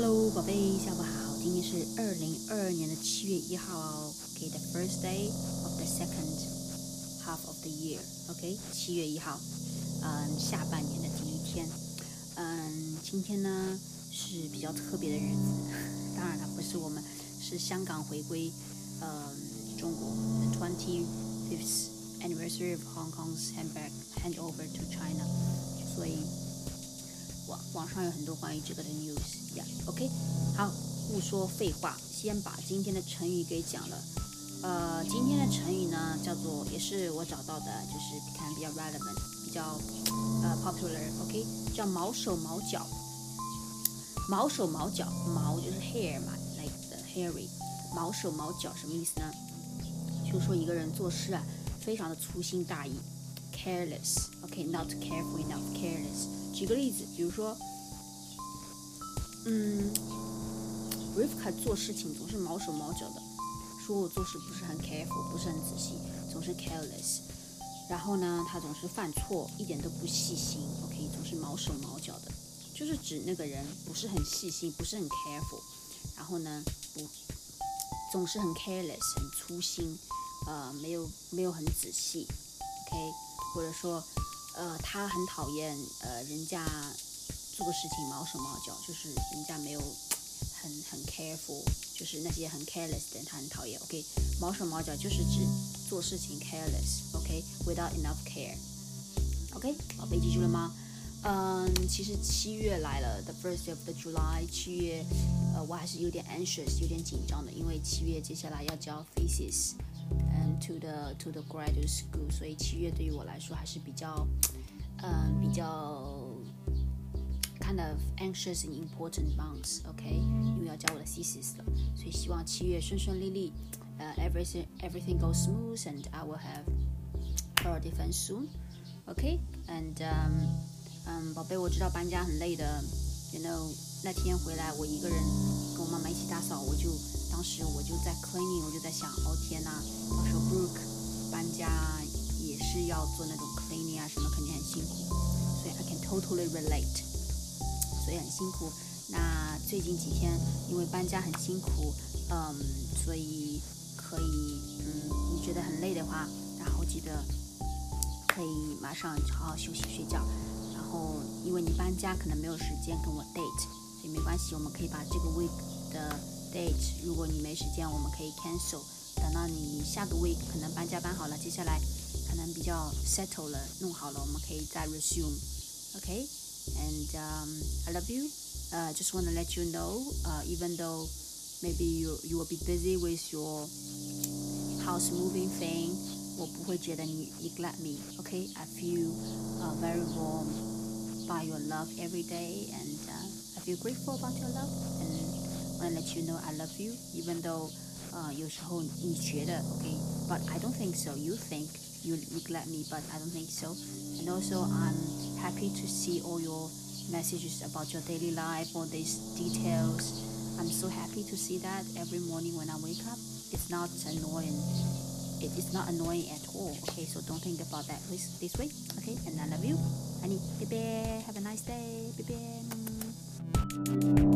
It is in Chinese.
Hello，宝贝，下午好。今天是二零二二年的七月一号哦。OK，the first day of the second half of the year。OK，七月一号，嗯，下半年的第一天。嗯，今天呢是比较特别的日子。当然了，不是我们，是香港回归，嗯，中国，the twenty fifth anniversary of Hong Kong's handback handover to China。所以。网上有很多关于这个的 news 呀，OK，好，不说废话，先把今天的成语给讲了。呃，今天的成语呢叫做，也是我找到的，就是看比较 relevant，比较呃 popular，OK，叫毛手毛脚。毛手毛脚，毛就是 hair 嘛，like the hairy，毛手毛脚什么意思呢？就说一个人做事啊，非常的粗心大意，careless，OK，not careful enough，careless。举个例子，比如说，嗯，Rivka 做事情总是毛手毛脚的，说我做事不是很 careful，不是很仔细，总是 careless。然后呢，他总是犯错，一点都不细心，OK，总是毛手毛脚的，就是指那个人不是很细心，不是很 careful。然后呢，不，总是很 careless，很粗心，呃，没有没有很仔细，OK，或者说。呃，他很讨厌呃，人家做个事情毛手毛脚，就是人家没有很很 careful，就是那些很 careless 的人，他很讨厌。OK，毛手毛脚就是指做事情 careless，OK，without enough care。OK，宝贝记住了吗？嗯，其实七月来了，the first of the July，七月，呃，我还是有点 anxious，有点紧张的，因为七月接下来要交 thesis。to the to the graduate school，所以七月对于我来说还是比较，嗯，比较 kind of anxious and important months，OK，因为要交我的 thesis 了，所以希望七月顺顺利利，呃，everything everything goes smooth and I will have our defense soon，OK，and um，嗯，宝贝，我知道搬家很累的，you know，那天回来我一个人跟我妈妈一起打扫，我就。当时我就在 cleaning，我就在想，哦天呐， 是要做那种 cleaning 啊，什么肯定很辛苦，所以 I can totally relate，所以很辛苦。那最近几天因为搬家很辛苦，嗯，所以可以，嗯，你觉得很累的话，然后记得可以马上好好休息睡觉。然后因为你搬家可能没有时间跟我 date，所以没关系，我们可以把这个 week 的 date，如果你没时间，我们可以 cancel。等到你下个 week 可能搬家搬好了，接下来可能比较 settle 了，弄好了，我们可以再 resume。Okay，and um, I love you. Uh, just want to let you know, uh, even though maybe you you will be busy with your house moving thing, 我不会觉得你 neglect me. Okay, I feel uh, very warm by your love every day, and uh, I feel grateful about your love. And want to let you know I love you, even though 呃有时候你觉得 okay, but I don't think so. You think you neglect me, but I don't think so. And also I'm happy to see all your messages about your daily life, all these details. I'm so happy to see that every morning when I wake up. It's not annoying. It is not annoying at all. Okay, so don't think about that this, this way. Okay, and I love you. Honey, baby, have a nice day. Baby.